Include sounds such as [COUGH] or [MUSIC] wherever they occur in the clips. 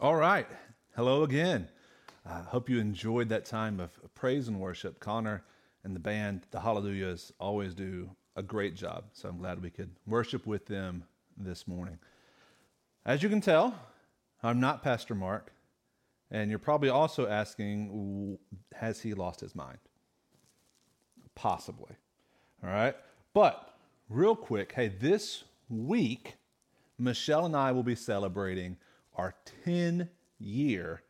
All right. Hello again. I hope you enjoyed that time of praise and worship. Connor and the band, the Hallelujahs, always do a great job. So I'm glad we could worship with them this morning. As you can tell, I'm not Pastor Mark. And you're probably also asking, has he lost his mind? Possibly. All right. But real quick, hey, this week, Michelle and I will be celebrating our 10 year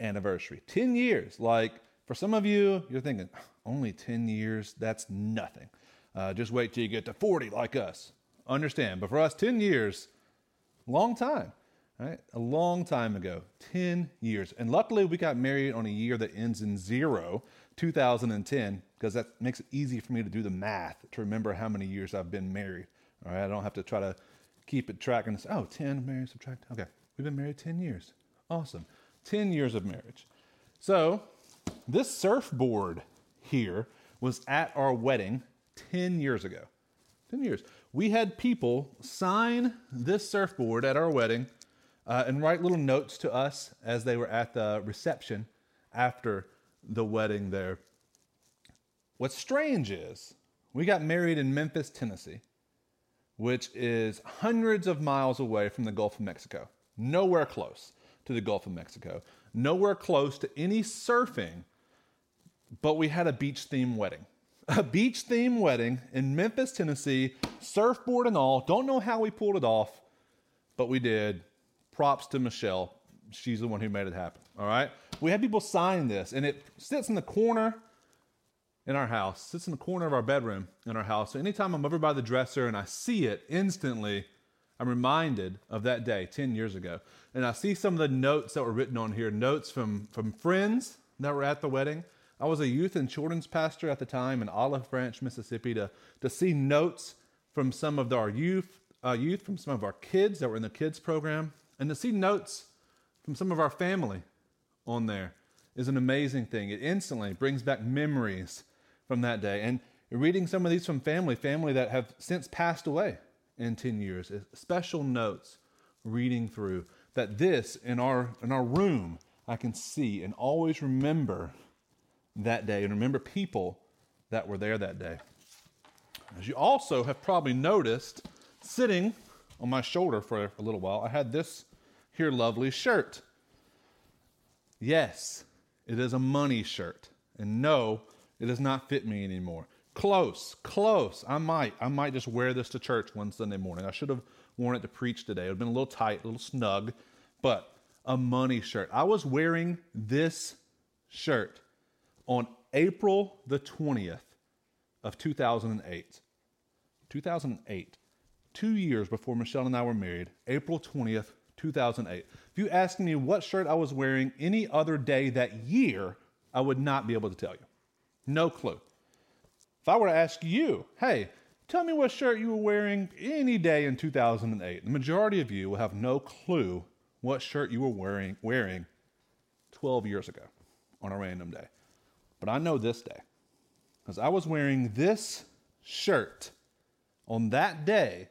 anniversary. 10 years. Like for some of you, you're thinking, only 10 years, that's nothing. Uh, just wait till you get to 40 like us. Understand. But for us, 10 years, long time. Right? A long time ago, 10 years. And luckily, we got married on a year that ends in zero, 2010, because that makes it easy for me to do the math to remember how many years I've been married. All right, I don't have to try to keep it track and say, oh, 10, married, subtract. Okay, we've been married 10 years. Awesome. 10 years of marriage. So, this surfboard here was at our wedding 10 years ago. 10 years. We had people sign this surfboard at our wedding uh, and write little notes to us as they were at the reception after the wedding there. What's strange is we got married in Memphis, Tennessee, which is hundreds of miles away from the Gulf of Mexico, nowhere close to the Gulf of Mexico, nowhere close to any surfing, but we had a beach themed wedding. [LAUGHS] A beach themed wedding in Memphis, Tennessee, surfboard and all. Don't know how we pulled it off, but we did props to Michelle. She's the one who made it happen. All right. We had people sign this, and it sits in the corner in our house, sits in the corner of our bedroom in our house. So anytime I'm over by the dresser and I see it, instantly I'm reminded of that day 10 years ago. And I see some of the notes that were written on here notes from, from friends that were at the wedding. I was a youth and children's pastor at the time in Olive Branch, Mississippi, to, to see notes from some of our youth, uh, youth, from some of our kids that were in the kids program, and to see notes from some of our family on there is an amazing thing. It instantly brings back memories from that day. And reading some of these from family, family that have since passed away in 10 years, eh, special notes reading through that this in our in our room I can see and always remember that day and remember people that were there that day. As you also have probably noticed, sitting on my shoulder for a little while, I had this here lovely shirt. Yes, it is a money shirt. And no, it does not fit me anymore. Close, close. I might, I might just wear this to church one Sunday morning. I should have worn it to preach today. It would have been a little tight, a little snug, but a money shirt. I was wearing this shirt on April the 20th of 2008. 2008. Two years before Michelle and I were married, April 20th, 2008. If you asked me what shirt I was wearing any other day that year, I would not be able to tell you. No clue. If I were to ask you, hey, tell me what shirt you were wearing any day in 2008, the majority of you will have no clue what shirt you were wearing, wearing 12 years ago on a random day. But I know this day because I was wearing this shirt on that day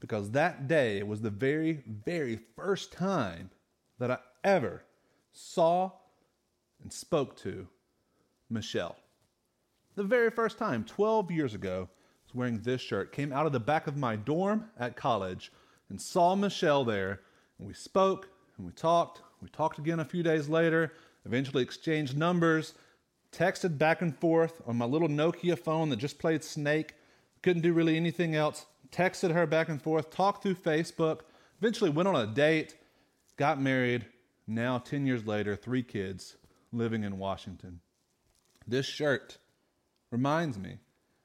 because that day was the very, very first time that I ever saw and spoke to Michelle. The very first time, 12 years ago, I was wearing this shirt, came out of the back of my dorm at college and saw Michelle there, and we spoke and we talked. We talked again a few days later, eventually exchanged numbers, texted back and forth on my little Nokia phone that just played Snake, couldn't do really anything else texted her back and forth, talked through Facebook, eventually went on a date, got married. Now, 10 years later, three kids living in Washington. This shirt reminds me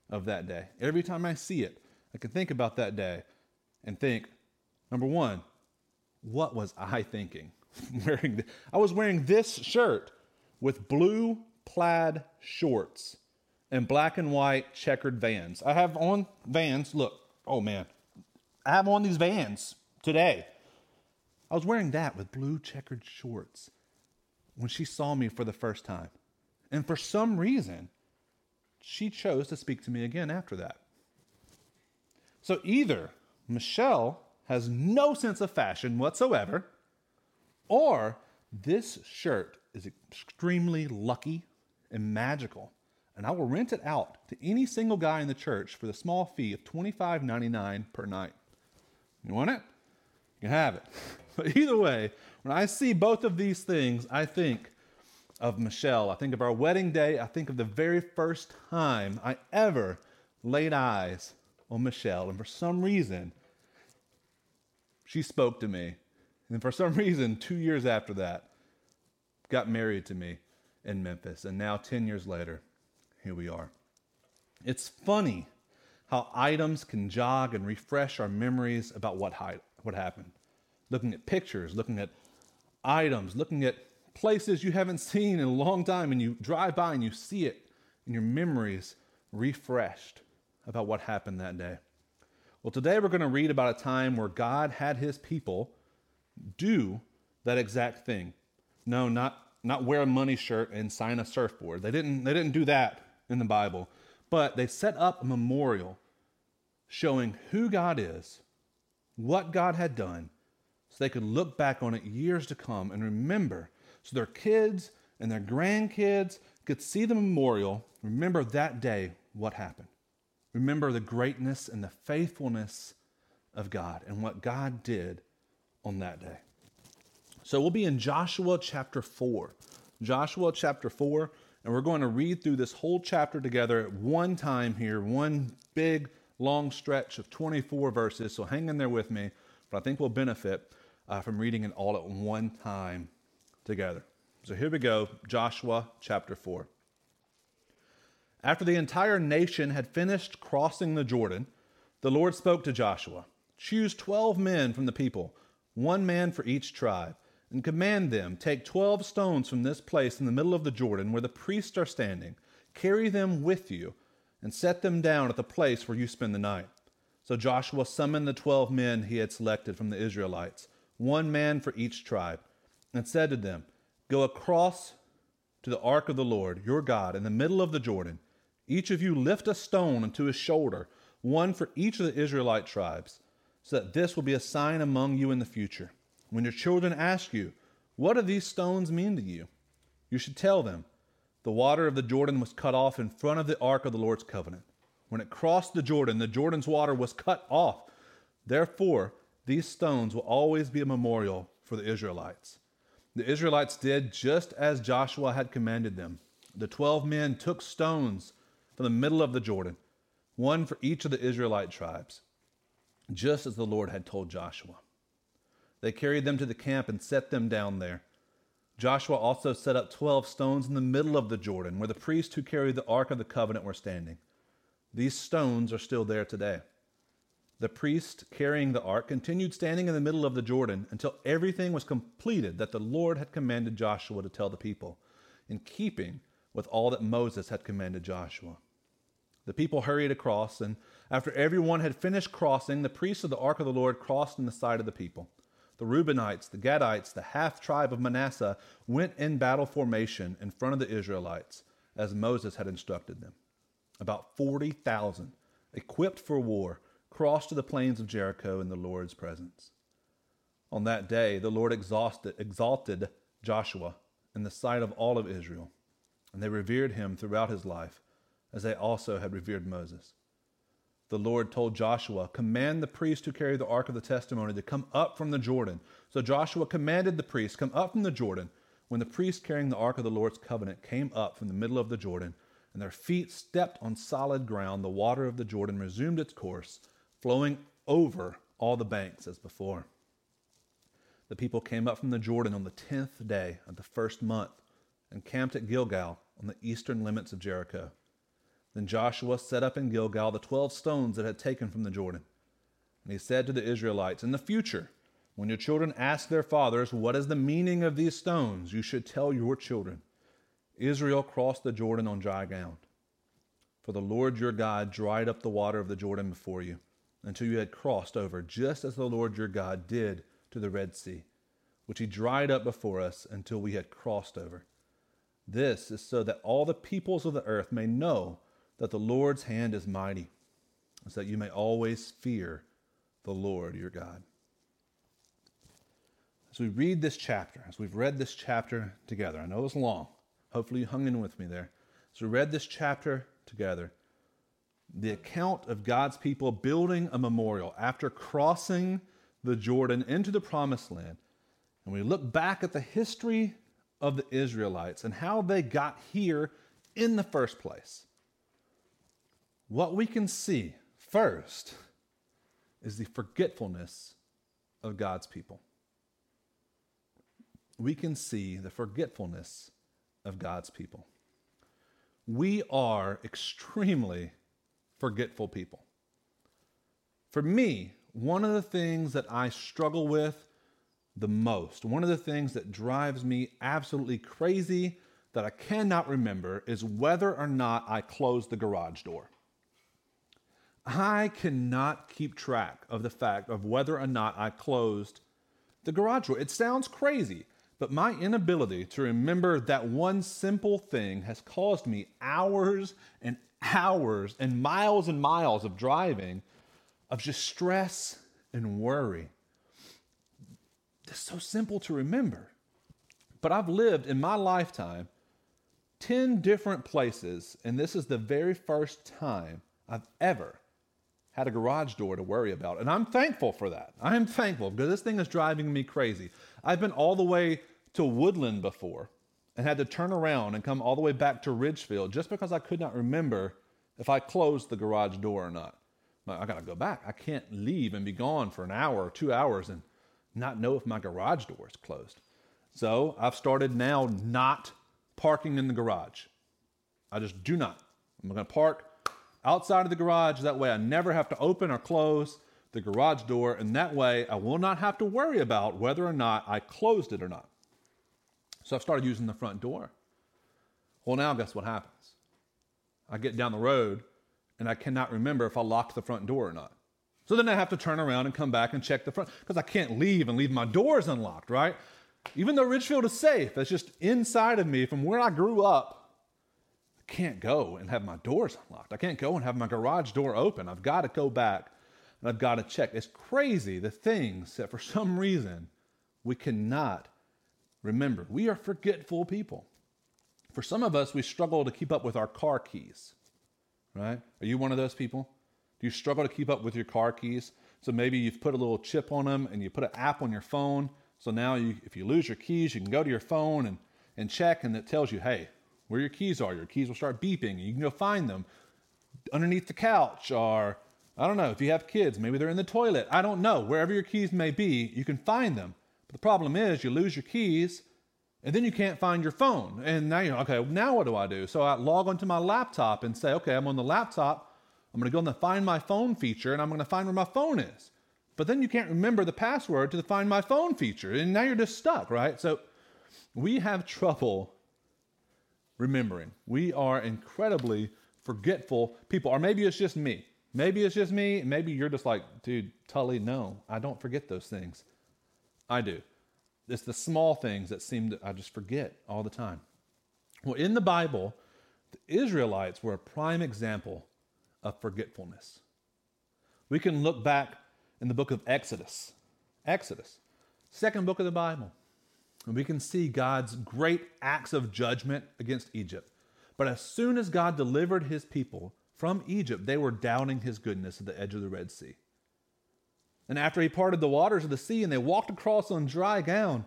of that day. Every time I see it, I can think about that day and think, number one, what was I thinking? [LAUGHS] wearing I was wearing this shirt with blue plaid shorts and black and white checkered vans. I have on vans, look, oh man, I have on these vans today. I was wearing that with blue checkered shorts when she saw me for the first time. And for some reason, she chose to speak to me again after that. So either Michelle has no sense of fashion whatsoever, Or this shirt is extremely lucky and magical, and I will rent it out to any single guy in the church for the small fee of $25.99 per night. You want it? You can have it. [LAUGHS] But either way, when I see both of these things, I think of Michelle. I think of our wedding day. I think of the very first time I ever laid eyes on Michelle. And for some reason, she spoke to me. And for some [LAUGHS] reason, two years after that, got married to me in Memphis. And now, 10 years later, here we are. It's funny how items can jog and refresh our memories about what, what happened. Looking at pictures, looking at items, looking at places you haven't seen in a long time, and you drive by and you see it, and your memories refreshed about what happened that day. Well, today we're going to read about a time where God had his people do that exact thing. No, not, not wear a money shirt and sign a surfboard. They didn't, they didn't do that in the Bible. But they set up a memorial showing who God is, what God had done, so they could look back on it years to come and remember, so their kids and their grandkids could see the memorial, remember that day what happened. Remember the greatness and the faithfulness of God and what God did on that day. So we'll be in Joshua chapter 4. Joshua chapter 4, and we're going to read through this whole chapter together at one time here, one big long stretch of 24 verses. So hang in there with me, but I think we'll benefit uh, from reading it all at one time together. So here we go Joshua chapter 4. After the entire nation had finished crossing the Jordan, the Lord spoke to Joshua Choose 12 men from the people, one man for each tribe, and command them Take 12 stones from this place in the middle of the Jordan where the priests are standing, carry them with you, and set them down at the place where you spend the night. So Joshua summoned the 12 men he had selected from the Israelites one man for each tribe, and said to them, Go across to the ark of the Lord your God in the middle of the Jordan. Each of you lift a stone unto his shoulder, one for each of the Israelite tribes, so that this will be a sign among you in the future. When your children ask you, What do these stones mean to you? You should tell them, The water of the Jordan was cut off in front of the ark of the Lord's covenant. When it crossed the Jordan, the Jordan's water was cut off. Therefore, these stones will always be a memorial for the Israelites. The Israelites did just as Joshua had commanded them. The 12 men took stones from the middle of the Jordan, one for each of the Israelite tribes, just as the Lord had told Joshua. They carried them to the camp and set them down there. Joshua also set up 12 stones in the middle of the Jordan, where the priests who carried the Ark of the Covenant were standing. These stones are still there today. The priest carrying the ark continued standing in the middle of the Jordan until everything was completed that the Lord had commanded Joshua to tell the people, in keeping with all that Moses had commanded Joshua. The people hurried across, and after everyone had finished crossing, the priests of the ark of the Lord crossed in the sight of the people. The Reubenites, the Gadites, the half tribe of Manasseh went in battle formation in front of the Israelites, as Moses had instructed them. About 40,000, equipped for war, crossed to the plains of Jericho in the Lord's presence. On that day, the Lord exalted Joshua in the sight of all of Israel, and they revered him throughout his life, as they also had revered Moses. The Lord told Joshua, Command the priest who carry the ark of the testimony to come up from the Jordan. So Joshua commanded the priest, Come up from the Jordan. When the priest carrying the ark of the Lord's covenant came up from the middle of the Jordan, and their feet stepped on solid ground, the water of the Jordan resumed its course flowing over all the banks as before. The people came up from the Jordan on the tenth day of the first month and camped at Gilgal on the eastern limits of Jericho. Then Joshua set up in Gilgal the twelve stones that had taken from the Jordan. And he said to the Israelites, In the future, when your children ask their fathers, What is the meaning of these stones? you should tell your children, Israel crossed the Jordan on dry ground. For the Lord your God dried up the water of the Jordan before you until you had crossed over, just as the Lord your God did to the Red Sea, which he dried up before us until we had crossed over. This is so that all the peoples of the earth may know that the Lord's hand is mighty, so that you may always fear the Lord your God. as we read this chapter, as we've read this chapter together, I know it's long. Hopefully, you hung in with me there. As we read this chapter together, the account of God's people building a memorial after crossing the Jordan into the promised land, and we look back at the history of the Israelites and how they got here in the first place, what we can see first is the forgetfulness of God's people. We can see the forgetfulness of God's people. We are extremely forgetful people. For me, one of the things that I struggle with the most, one of the things that drives me absolutely crazy that I cannot remember is whether or not I closed the garage door. I cannot keep track of the fact of whether or not I closed the garage door. It sounds crazy, but my inability to remember that one simple thing has caused me hours and hours and miles and miles of driving of just stress and worry. It's so simple to remember. But I've lived in my lifetime 10 different places, and this is the very first time I've ever had a garage door to worry about. And I'm thankful for that. I am thankful because this thing is driving me crazy. I've been all the way to Woodland before and had to turn around and come all the way back to Ridgefield just because I could not remember if I closed the garage door or not. I got to go back. I can't leave and be gone for an hour or two hours and not know if my garage door is closed. So I've started now not parking in the garage. I just do not. I'm going to park outside of the garage. That way I never have to open or close the garage door. And that way I will not have to worry about whether or not I closed it or not. So I've started using the front door. Well, now guess what happens? I get down the road and I cannot remember if I locked the front door or not. So then I have to turn around and come back and check the front because I can't leave and leave my doors unlocked, right? Even though Ridgefield is safe, it's just inside of me from where I grew up. I can't go and have my doors unlocked. I can't go and have my garage door open. I've got to go back and I've got to check. It's crazy the things that for some reason we cannot remember. We are forgetful people. For some of us, we struggle to keep up with our car keys, right? Are you one of those people? Do you struggle to keep up with your car keys? So maybe you've put a little chip on them and you put an app on your phone. So now you, if you lose your keys, you can go to your phone and, and check, and it tells you, hey, where your keys are. Your keys will start beeping, and you can go find them underneath the couch, or I don't know, if you have kids, maybe they're in the toilet. I don't know. Wherever your keys may be, you can find them. The problem is, you lose your keys, and then you can't find your phone. And now you're, okay, now what do I do? So I log onto my laptop and say, okay, I'm on the laptop. I'm going to go in the Find My Phone feature and I'm going to find where my phone is. But then you can't remember the password to the Find My Phone feature. And now you're just stuck, right? So we have trouble remembering. We are incredibly forgetful people. Or maybe it's just me. Maybe it's just me. Maybe you're just like, dude, Tully, no, I don't forget those things. I do. It's the small things that seem to, I just forget all the time. Well, in the Bible, the Israelites were a prime example of forgetfulness. We can look back in the book of Exodus, Exodus, second book of the Bible, and we can see God's great acts of judgment against Egypt. But as soon as God delivered his people from Egypt, they were doubting his goodness at the edge of the Red Sea. And after he parted the waters of the sea and they walked across on dry ground,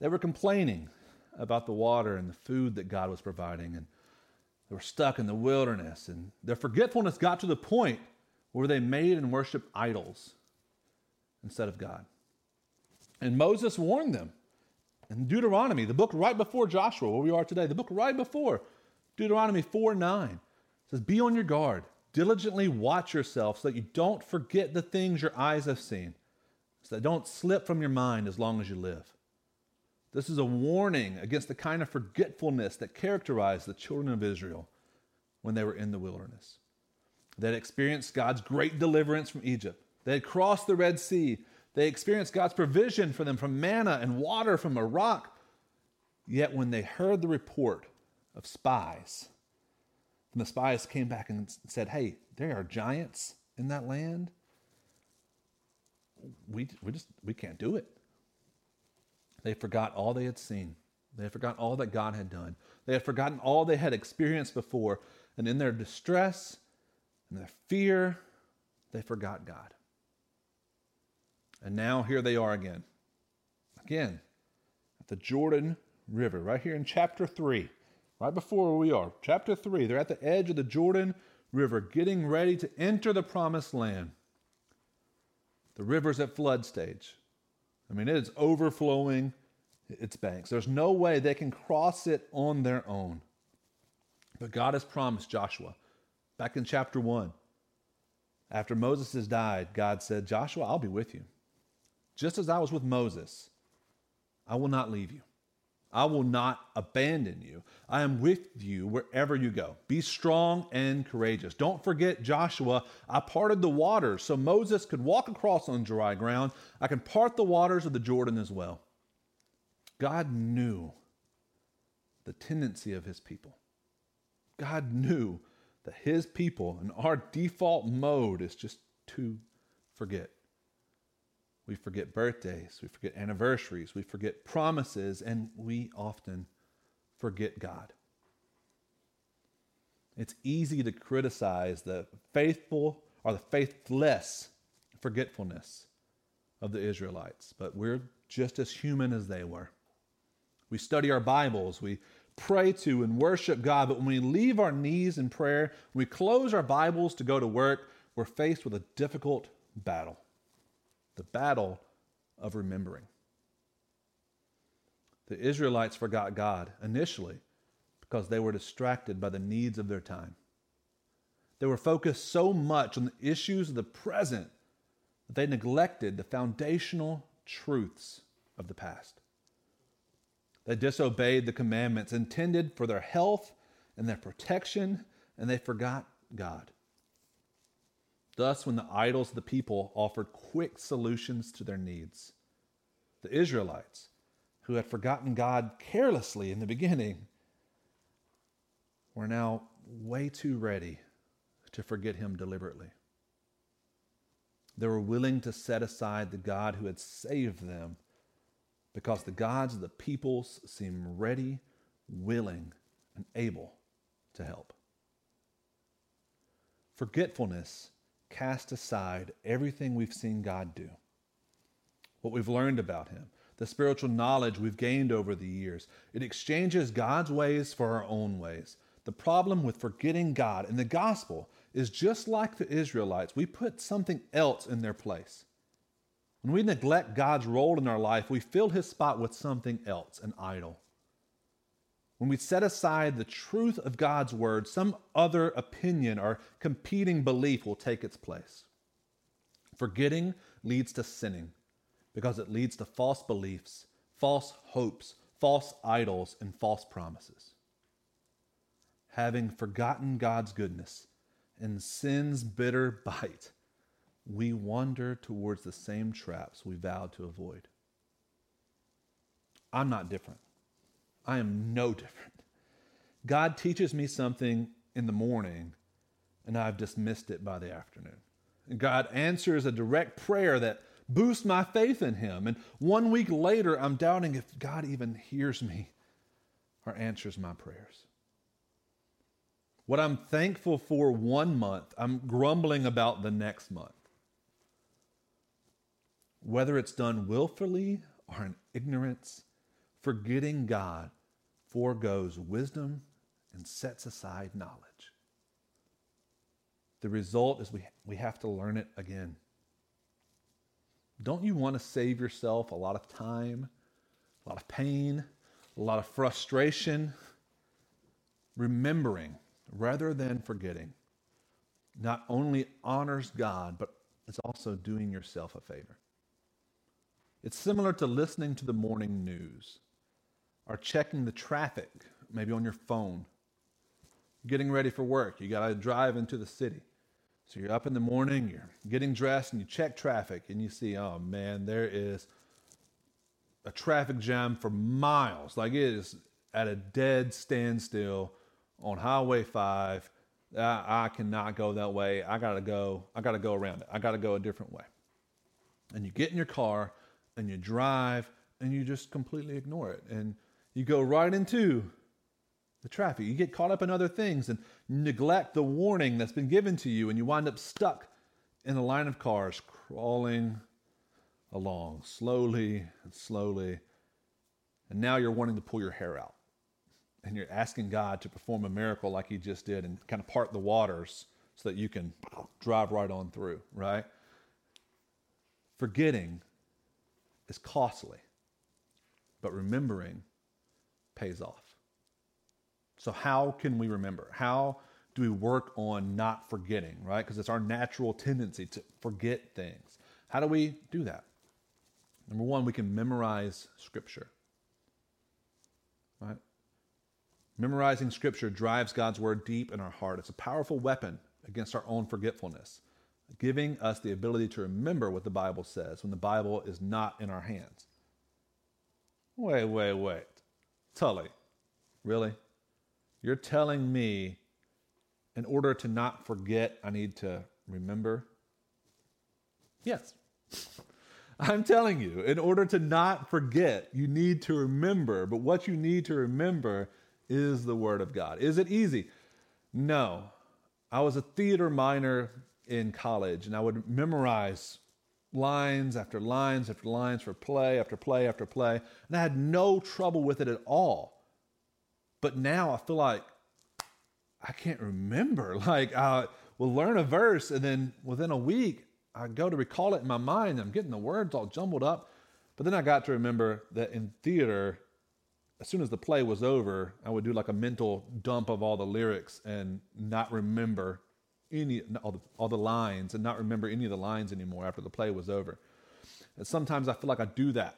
they were complaining about the water and the food that God was providing. And they were stuck in the wilderness, and their forgetfulness got to the point where they made and worshiped idols instead of God. And Moses warned them in Deuteronomy, the book right before Joshua, where we are today, the book right before Deuteronomy 4 9 says, Be on your guard, diligently watch yourself so that you don't forget the things your eyes have seen, so that don't slip from your mind as long as you live. This is a warning against the kind of forgetfulness that characterized the children of Israel when they were in the wilderness. They had experienced God's great deliverance from Egypt. They had crossed the Red Sea. They experienced God's provision for them from manna and water from a rock. Yet when they heard the report of spies, and the spies came back and said, Hey, there are giants in that land. We, we just we can't do it. They forgot all they had seen. They had forgotten all that God had done. They had forgotten all they had experienced before. And in their distress and their fear, they forgot God. And now here they are again. Again, at the Jordan River, right here in chapter 3, right before where we are. Chapter 3, they're at the edge of the Jordan River, getting ready to enter the promised land. The river's at flood stage. I mean, it is overflowing its banks. There's no way they can cross it on their own. But God has promised Joshua back in chapter 1. After Moses has died, God said, Joshua, I'll be with you. Just as I was with Moses, I will not leave you. I will not abandon you. I am with you wherever you go. Be strong and courageous. Don't forget, Joshua, I parted the waters so Moses could walk across on dry ground. I can part the waters of the Jordan as well. God knew the tendency of his people. God knew that his people and our default mode is just to forget. We forget birthdays, we forget anniversaries, we forget promises, and we often forget God. It's easy to criticize the faithful or the faithless forgetfulness of the Israelites, but we're just as human as they were. We study our Bibles, we pray to and worship God, but when we leave our knees in prayer, we close our Bibles to go to work, we're faced with a difficult battle the battle of remembering. The Israelites forgot God initially because they were distracted by the needs of their time. They were focused so much on the issues of the present that they neglected the foundational truths of the past. They disobeyed the commandments intended for their health and their protection, and they forgot God. Thus, when the idols of the people offered quick solutions to their needs, the Israelites, who had forgotten God carelessly in the beginning, were now way too ready to forget Him deliberately. They were willing to set aside the God who had saved them because the gods of the peoples seem ready, willing, and able to help. Forgetfulness casts aside everything we've seen God do, what we've learned about Him, the spiritual knowledge we've gained over the years. It exchanges God's ways for our own ways. The problem with forgetting God in the gospel is just like the Israelites, we put something else in their place. When we neglect God's role in our life, we fill his spot with something else, an idol. When we set aside the truth of God's word, some other opinion or competing belief will take its place. Forgetting leads to sinning because it leads to false beliefs, false hopes, false idols, and false promises. Having forgotten God's goodness and sin's bitter [LAUGHS] bite, we wander towards the same traps we vowed to avoid. I'm not different. I am no different. God teaches me something in the morning, and I've dismissed it by the afternoon. God answers a direct prayer that boosts my faith in Him. And one week later, I'm doubting if God even hears me or answers my prayers. What I'm thankful for one month, I'm grumbling about the next month whether it's done willfully or in ignorance, forgetting God foregoes wisdom and sets aside knowledge. The result is we, we have to learn it again. Don't you want to save yourself a lot of time, a lot of pain, a lot of frustration? Remembering rather than forgetting not only honors God, but it's also doing yourself a favor. It's similar to listening to the morning news or checking the traffic, maybe on your phone. Getting ready for work, you got to drive into the city. So you're up in the morning, you're getting dressed, and you check traffic, and you see, oh man, there is a traffic jam for miles. Like it is at a dead standstill on Highway 5. I, I cannot go that way. I got to go. I got to go around it. I got to go a different way. And you get in your car and you drive and you just completely ignore it. And you go right into the traffic. You get caught up in other things and neglect the warning that's been given to you, and you wind up stuck in a line of cars crawling along slowly and slowly. And now you're wanting to pull your hair out. And you're asking God to perform a miracle like He just did and kind of part the waters so that you can drive right on through, right? Forgetting is costly, but remembering pays off. So, how can we remember? How do we work on not forgetting, right? Because it's our natural tendency to forget things. How do we do that? Number one, we can memorize Scripture, right? Memorizing Scripture drives God's Word deep in our heart. It's a powerful weapon against our own forgetfulness, giving us the ability to remember what the Bible says when the Bible is not in our hands. Wait, wait, wait. Tully, really? You're telling me in order to not forget, I need to remember? Yes. I'm telling you, in order to not forget, you need to remember. But what you need to remember is the Word of God. Is it easy? No. I was a theater minor in college, and I would memorize lines after lines after lines for play after play after play, and I had no trouble with it at all. But now I feel like I can't remember. [LAUGHS] Like I will learn a verse and then within a week I go to recall it in my mind. I'm getting the words all jumbled up. But then I got to remember that in theater, as soon as the play was over, I would do like a mental dump of all the lyrics and not remember any all the, all the lines and not remember any of the lines anymore after the play was over. And sometimes I feel like I do that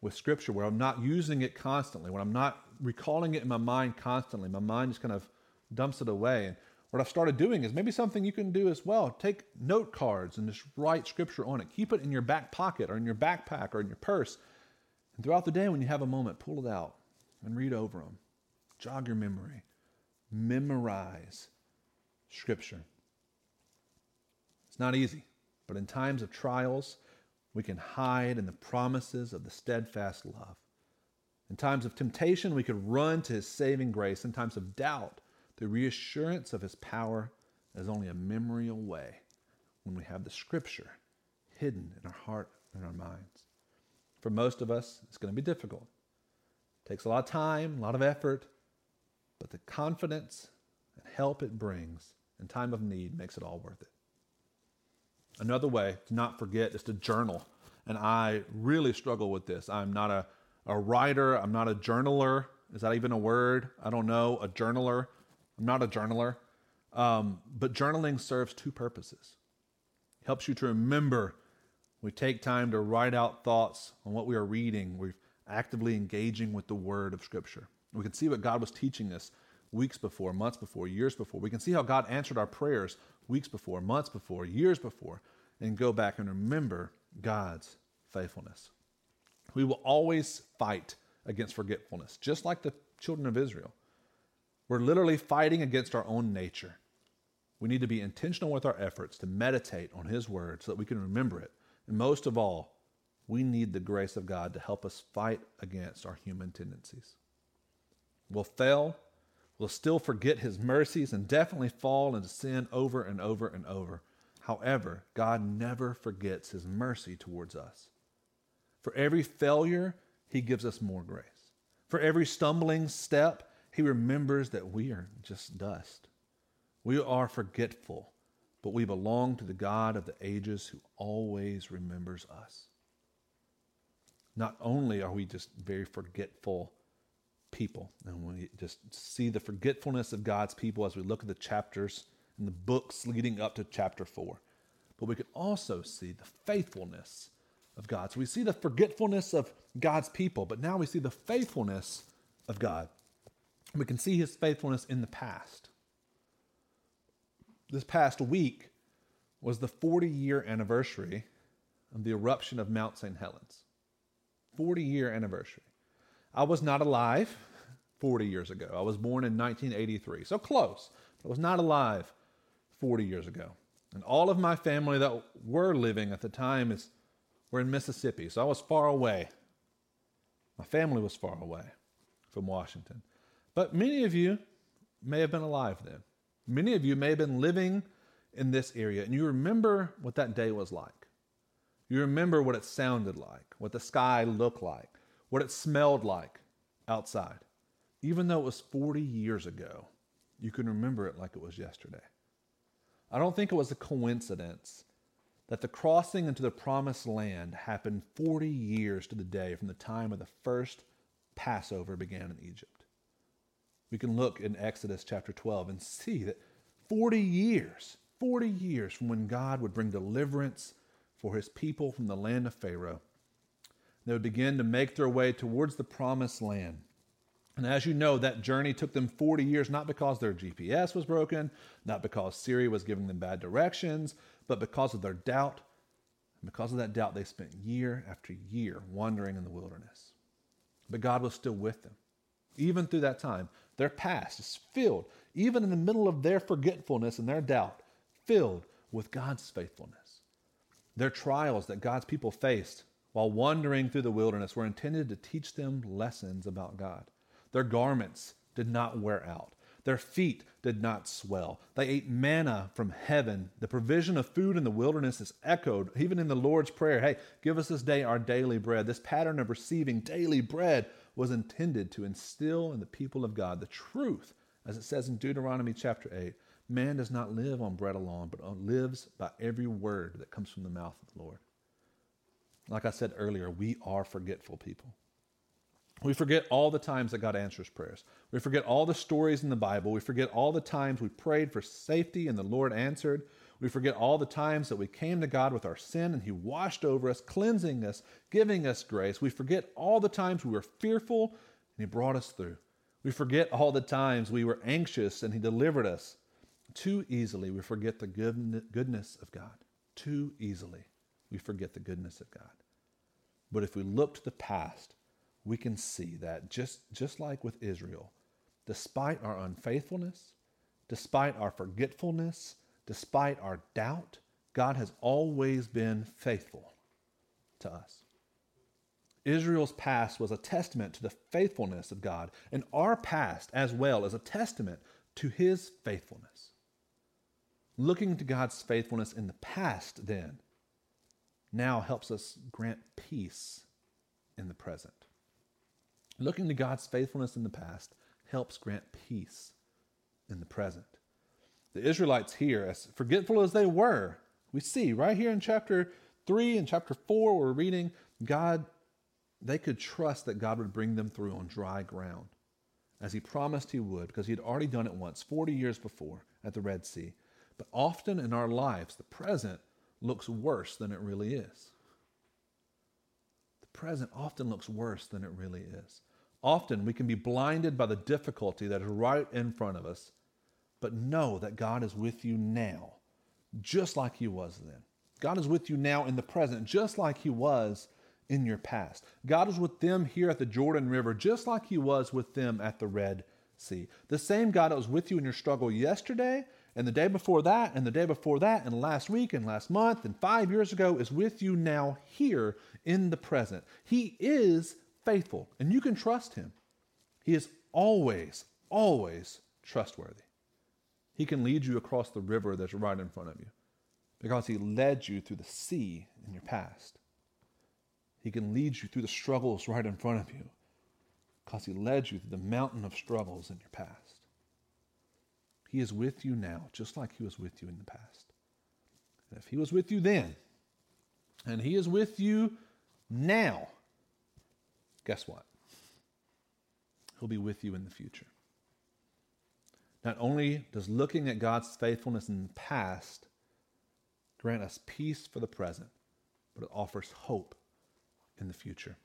with scripture where I'm not using it constantly, when I'm not recalling it in my mind constantly, my mind just kind of dumps it away. And what I've started doing is maybe something you can do as well. Take note cards and just write scripture on it. Keep it in your back pocket or in your backpack or in your purse. And throughout the day, when you have a moment, pull it out and read over them. Jog your memory. Memorize scripture. Not easy, but in times of trials, we can hide in the promises of the steadfast love. In times of temptation, we could run to his saving grace. In times of doubt, the reassurance of his power is only a memory away when we have the scripture hidden in our heart and our minds. For most of us, it's going to be difficult. It takes a lot of time, a lot of effort, but the confidence and help it brings in time of need makes it all worth it. Another way to not forget is to journal. And I really struggle with this. I'm not a, a writer, I'm not a journaler. Is that even a word? I don't know. A journaler. I'm not a journaler. Um, but journaling serves two purposes. It helps you to remember. We take time to write out thoughts on what we are reading. We're actively engaging with the word of Scripture. We can see what God was teaching us weeks before, months before, years before. We can see how God answered our prayers weeks before, months before, years before, and go back and remember God's faithfulness. We will always fight against forgetfulness, just like the children of Israel. We're literally fighting against our own nature. We need to be intentional with our efforts to meditate on His Word so that we can remember it. And most of all, we need the grace of God to help us fight against our human tendencies. We'll fail, we'll still forget His mercies, and definitely fall into sin over and over and over. However, God never forgets his mercy towards us. For every failure, he gives us more grace. For every stumbling step, he remembers that we are just dust. We are forgetful, but we belong to the God of the ages who always remembers us. Not only are we just very forgetful people, and we just see the forgetfulness of God's people as we look at the chapters and the books leading up to chapter 4. But we can also see the faithfulness of God. So we see the forgetfulness of God's people, but now we see the faithfulness of God. We can see his faithfulness in the past. This past week was the 40 year anniversary of the eruption of Mount St. Helens. 40 year anniversary. I was not alive 40 years ago. I was born in 1983, so close. I was not alive 40 years ago. And all of my family that were living at the time is were in Mississippi. So I was far away My family was far away from Washington. But many of you may have been alive then. Many of you may have been living in this area, and you remember what that day was like. You remember what it sounded like, what the sky looked like, what it smelled like outside. Even though it was 40 years ago, you can remember it like it was yesterday. I don't think it was a coincidence that the crossing into the promised land happened 40 years to the day from the time of the first Passover began in Egypt. We can look in Exodus chapter 12 and see that 40 years, 40 years from when God would bring deliverance for his people from the land of Pharaoh, they would begin to make their way towards the promised land. And as you know, that journey took them 40 years, not because their GPS was broken, not because Siri was giving them bad directions, but because of their doubt. And because of that doubt, they spent year after year wandering in the wilderness. But God was still with them. Even through that time, their past is filled, even in the middle of their forgetfulness and their doubt, filled with God's faithfulness. Their trials that God's people faced while wandering through the wilderness were intended to teach them lessons about God. Their garments did not wear out. Their feet did not swell. They ate manna from heaven. The provision of food in the wilderness is echoed even in the Lord's Prayer. Hey, give us this day our daily bread. This pattern of receiving daily bread was intended to instill in the people of God the truth, as it says in Deuteronomy chapter 8 man does not live on bread alone, but lives by every word that comes from the mouth of the Lord. Like I said earlier, we are forgetful people. We forget all the times that God answers prayers. We forget all the stories in the Bible. We forget all the times we prayed for safety and the Lord answered. We forget all the times that we came to God with our sin and He washed over us, cleansing us, giving us grace. We forget all the times we were fearful and He brought us through. We forget all the times we were anxious and He delivered us. Too easily we forget the goodness of God. Too easily we forget the goodness of God. But if we look to the past, we can see that just, just like with Israel, despite our unfaithfulness, despite our forgetfulness, despite our doubt, God has always been faithful to us. Israel's past was a testament to the faithfulness of God, and our past as well is a testament to his faithfulness. Looking to God's faithfulness in the past, then, now helps us grant peace in the present. Looking to God's faithfulness in the past helps grant peace in the present. The Israelites here, as forgetful as they were, we see right here in chapter 3 and chapter 4, we're reading God, they could trust that God would bring them through on dry ground, as He promised He would, because He had already done it once, 40 years before at the Red Sea. But often in our lives, the present looks worse than it really is. The present often looks worse than it really is. Often we can be blinded by the difficulty that is right in front of us, but know that God is with you now, just like He was then. God is with you now in the present, just like He was in your past. God is with them here at the Jordan River, just like He was with them at the Red Sea. The same God that was with you in your struggle yesterday, and the day before that, and the day before that, and last week, and last month, and five years ago is with you now here in the present. He is faithful, and you can trust him. He is always, always trustworthy. He can lead you across the river that's right in front of you because he led you through the sea in your past. He can lead you through the struggles right in front of you because he led you through the mountain of struggles in your past. He is with you now, just like he was with you in the past. And if he was with you then, and he is with you now, guess what? He'll be with you in the future. Not only does looking at God's faithfulness in the past grant us peace for the present, but it offers hope in the future.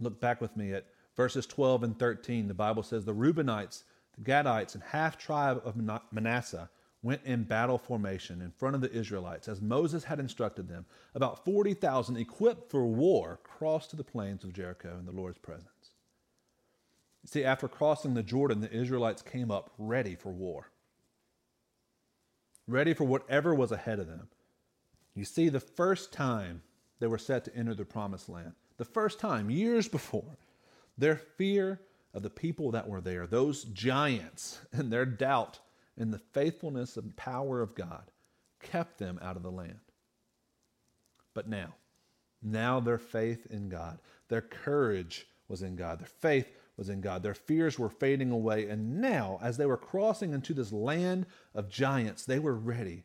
Look back with me at verses 12 and 13. The Bible says, The Reubenites, the Gadites, and half tribe of Manasseh went in battle formation in front of the Israelites, as Moses had instructed them. About 40,000 equipped for war crossed to the plains of Jericho in the Lord's presence. You see, after crossing the Jordan, the Israelites came up ready for war, ready for whatever was ahead of them. You see, the first time they were set to enter the promised land, the first time, years before, Their fear of the people that were there, those giants, [LAUGHS] and their doubt in the faithfulness and power of God kept them out of the land. But now, now their faith in God, their courage was in God, their faith was in God, their fears were fading away. And now, as they were crossing into this land of giants, they were ready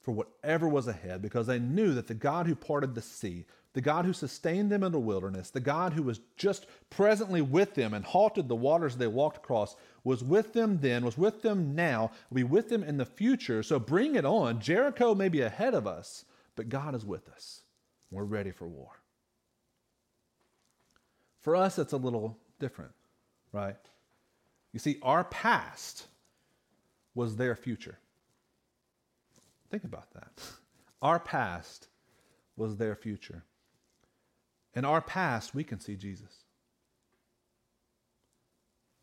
for whatever was ahead because they knew that the God who parted the sea, the God who sustained them in the wilderness, the God who was just presently with them and halted the waters they walked across, was with them then, was with them now, will be with them in the future. So bring it on. Jericho may be ahead of us, but God is with us. We're ready for war. For us, it's a little different, right? You see, our past was their future. Think about that. [LAUGHS] Our past was their future. In our past, we can see Jesus.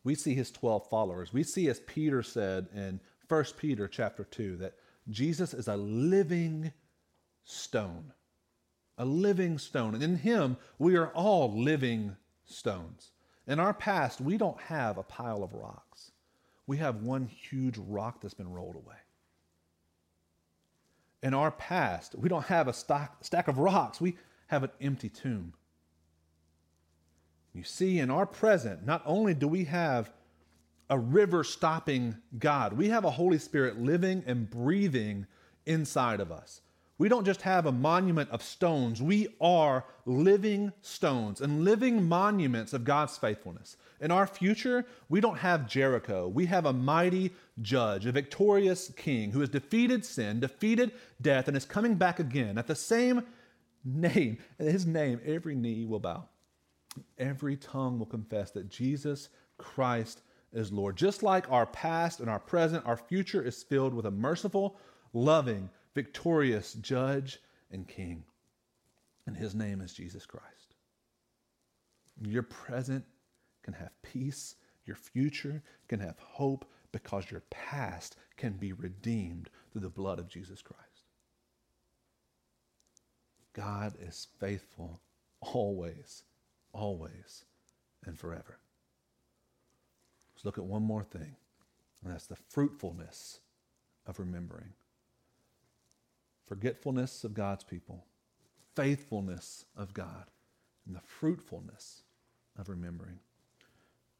We see his 12 followers. We see, as Peter said in 1 Peter chapter 2, that Jesus is a living stone. A living stone. And in him, we are all living stones. In our past, we don't have a pile of rocks. We have one huge rock that's been rolled away in our past. We don't have a stock, stack of rocks, we have an empty tomb. You see, in our present, not only do we have a river stopping God, we have a Holy Spirit living and breathing inside of us. We don't just have a monument of stones, we are living stones and living monuments of God's faithfulness. In our future, we don't have Jericho. We have a mighty judge, a victorious king who has defeated sin, defeated death, and is coming back again. At the same name, [LAUGHS] his name, every knee will bow, every tongue will confess that Jesus Christ is Lord. Just like our past and our present, our future is filled with a merciful, loving, victorious judge and king. And his name is Jesus Christ. Your present can have peace, your future can have hope because your past can be redeemed through the blood of Jesus Christ. God is faithful always, always, and forever. Let's look at one more thing, and that's the fruitfulness of remembering forgetfulness of God's people, faithfulness of God, and the fruitfulness of remembering.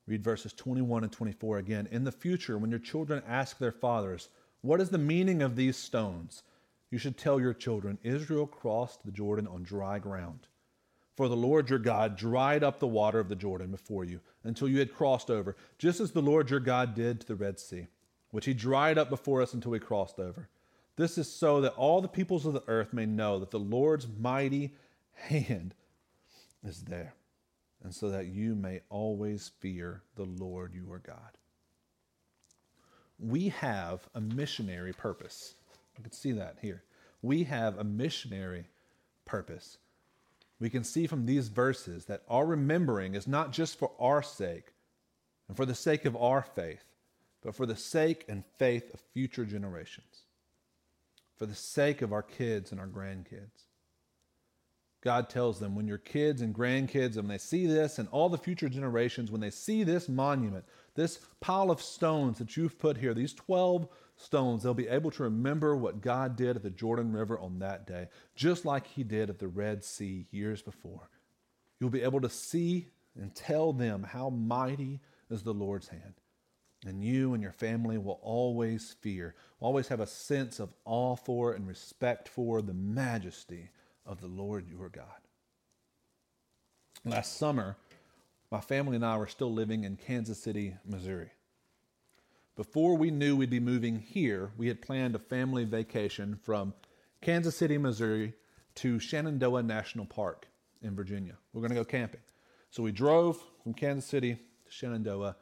Read verses 21 and 24 again. In the future, when your children ask their fathers, What is the meaning of these stones? you should tell your children, Israel crossed the Jordan on dry ground. For the Lord your God dried up the water of the Jordan before you until you had crossed over, just as the Lord your God did to the Red Sea, which he dried up before us until we crossed over. This is so that all the peoples of the earth may know that the Lord's mighty hand is there, and so that you may always fear the Lord your God. We have a missionary purpose. You can see that here. We have a missionary purpose. We can see from these verses that our remembering is not just for our sake and for the sake of our faith, but for the sake and faith of future generations for the sake of our kids and our grandkids. God tells them when your kids and grandkids, when they see this, and all the future generations, when they see this monument, this pile of stones that you've put here, these 12 stones, they'll be able to remember what God did at the Jordan River on that day, just like He did at the Red Sea years before. You'll be able to see and tell them how mighty is the Lord's hand. And you and your family will always fear, always have a sense of awe for and respect for the majesty of the Lord your God. Last summer, my family and I were still living in Kansas City, Missouri. Before we knew we'd be moving here, we had planned a family vacation from Kansas City, Missouri to Shenandoah National Park in Virginia. We're going to go camping. So we drove from Kansas City to Shenandoah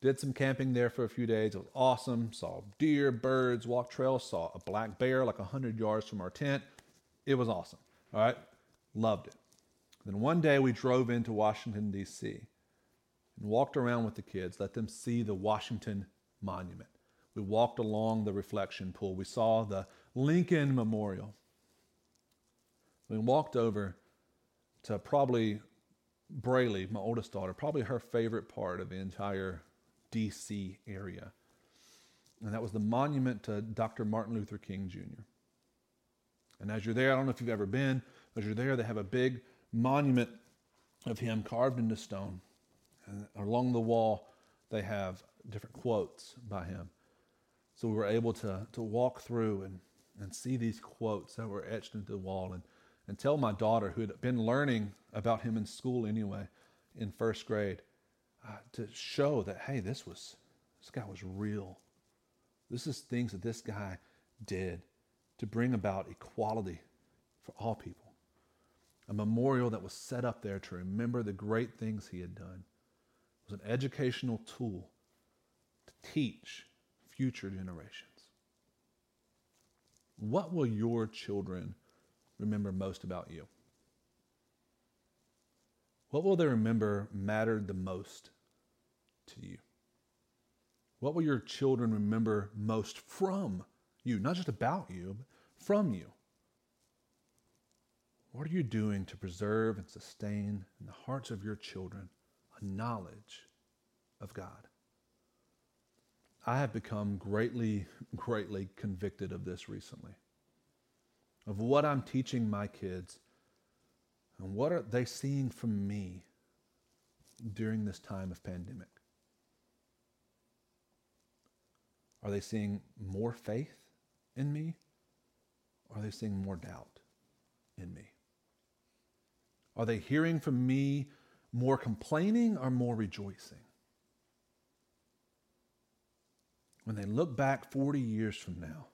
did some camping there for a few days. It was awesome. Saw deer, birds, walked trails, saw a black bear like 100 yards from our tent. It was awesome. All right. Loved it. Then one day we drove into Washington, D.C. and walked around with the kids, let them see the Washington Monument. We walked along the reflection pool. We saw the Lincoln Memorial. We walked over to probably Braylee, my oldest daughter, probably her favorite part of the entire DC area. And that was the monument to Dr. Martin Luther King Jr. And as you're there, I don't know if you've ever been, as you're there, they have a big monument of him carved into stone. And along the wall, they have different quotes by him. So we were able to, to walk through and, and see these quotes that were etched into the wall and, and tell my daughter, who had been learning about him in school anyway, in first grade, uh, to show that, hey, this was, this guy was real. This is things that this guy did to bring about equality for all people. A memorial that was set up there to remember the great things he had done. It was an educational tool to teach future generations. What will your children remember most about you? What will they remember mattered the most to you? What will your children remember most from you? Not just about you, but from you. What are you doing to preserve and sustain in the hearts of your children a knowledge of God? I have become greatly, greatly convicted of this recently. Of what I'm teaching my kids and what are they seeing from me during this time of pandemic? Are they seeing more faith in me? Or are they seeing more doubt in me? Are they hearing from me more complaining or more rejoicing? When they look back 40 years from now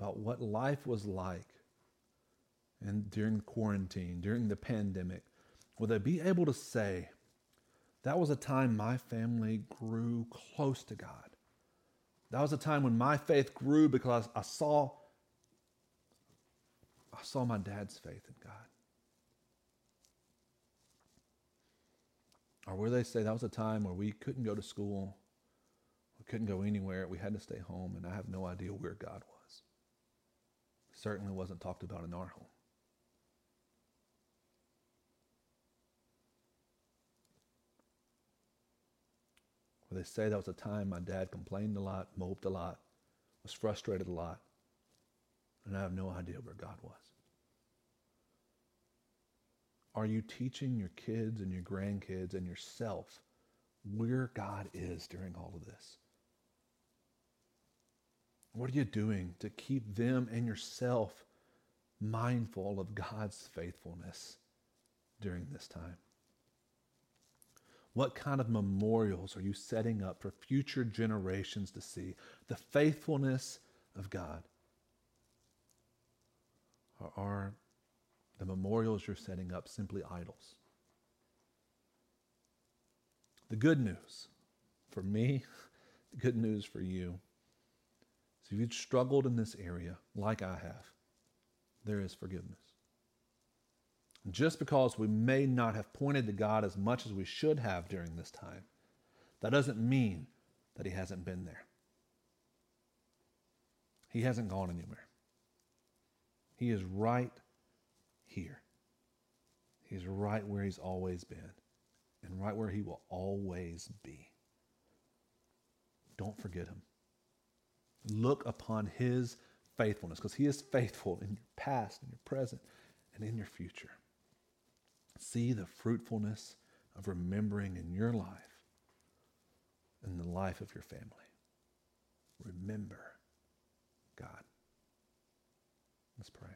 about what life was like and during quarantine, during the pandemic, will they be able to say, that was a time my family grew close to God? That was a time when my faith grew because I saw I saw my dad's faith in God. Or where they say that was a time where we couldn't go to school, couldn't go anywhere, we had to stay home, and I have no idea where God was. Certainly wasn't talked about in our home. Where they say that was a time my dad complained a lot, moped a lot, was frustrated a lot, and I have no idea where God was. Are you teaching your kids and your grandkids and yourself where God is during all of this? What are you doing to keep them and yourself mindful of God's faithfulness during this time? What kind of memorials are you setting up for future generations to see the faithfulness of God? Or are the memorials you're setting up simply idols? The good news for me, [LAUGHS] the good news for you, is if you've struggled in this area like I have, there is forgiveness. Just because we may not have pointed to God as much as we should have during this time, that doesn't mean that He hasn't been there. He hasn't gone anywhere. He is right here. He's right where He's always been and right where He will always be. Don't forget Him. Look upon His faithfulness because He is faithful in your past, in your present, and in your future. See the fruitfulness of remembering in your life and the life of your family. Remember God. Let's pray.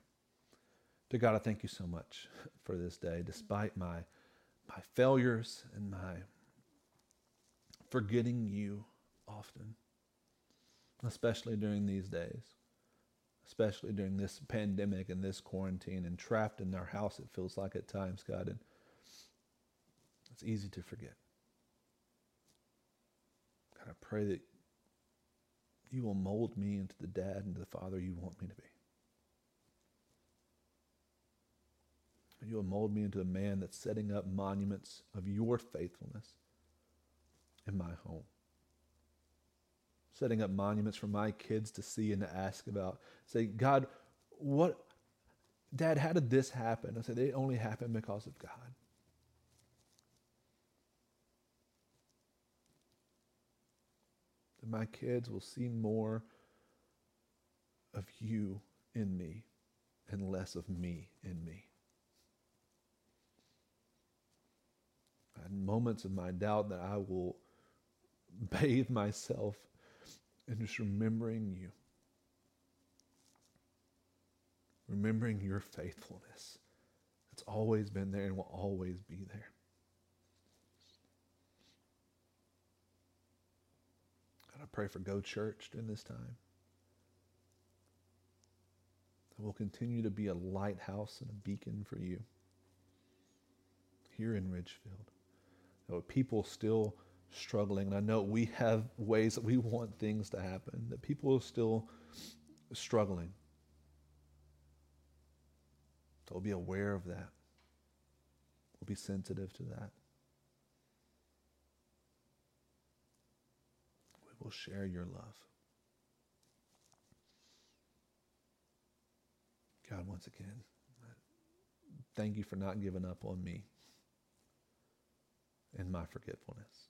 Dear God, I thank you so much for this day, despite my, my failures and my forgetting you often, especially during these days especially during this pandemic and this quarantine and trapped in our house, it feels like at times, God. And it's easy to forget. God, I pray that you will mold me into the dad and the father you want me to be. You will mold me into a man that's setting up monuments of your faithfulness in my home setting up monuments for my kids to see and to ask about. Say, God, what, Dad, how did this happen? I say, it only happened because of God. That my kids will see more of you in me and less of me in me. I had moments of my doubt that I will [LAUGHS] bathe myself in just remembering you, remembering your faithfulness. It's always been there and will always be there. God, I pray for Go Church during this time. That we'll continue to be a lighthouse and a beacon for you here in Ridgefield. That people still struggling, and I know we have ways that we want things to happen, that people are still struggling. So we'll be aware of that. We'll be sensitive to that. We will share your love. God, once again, thank you for not giving up on me and my forgetfulness.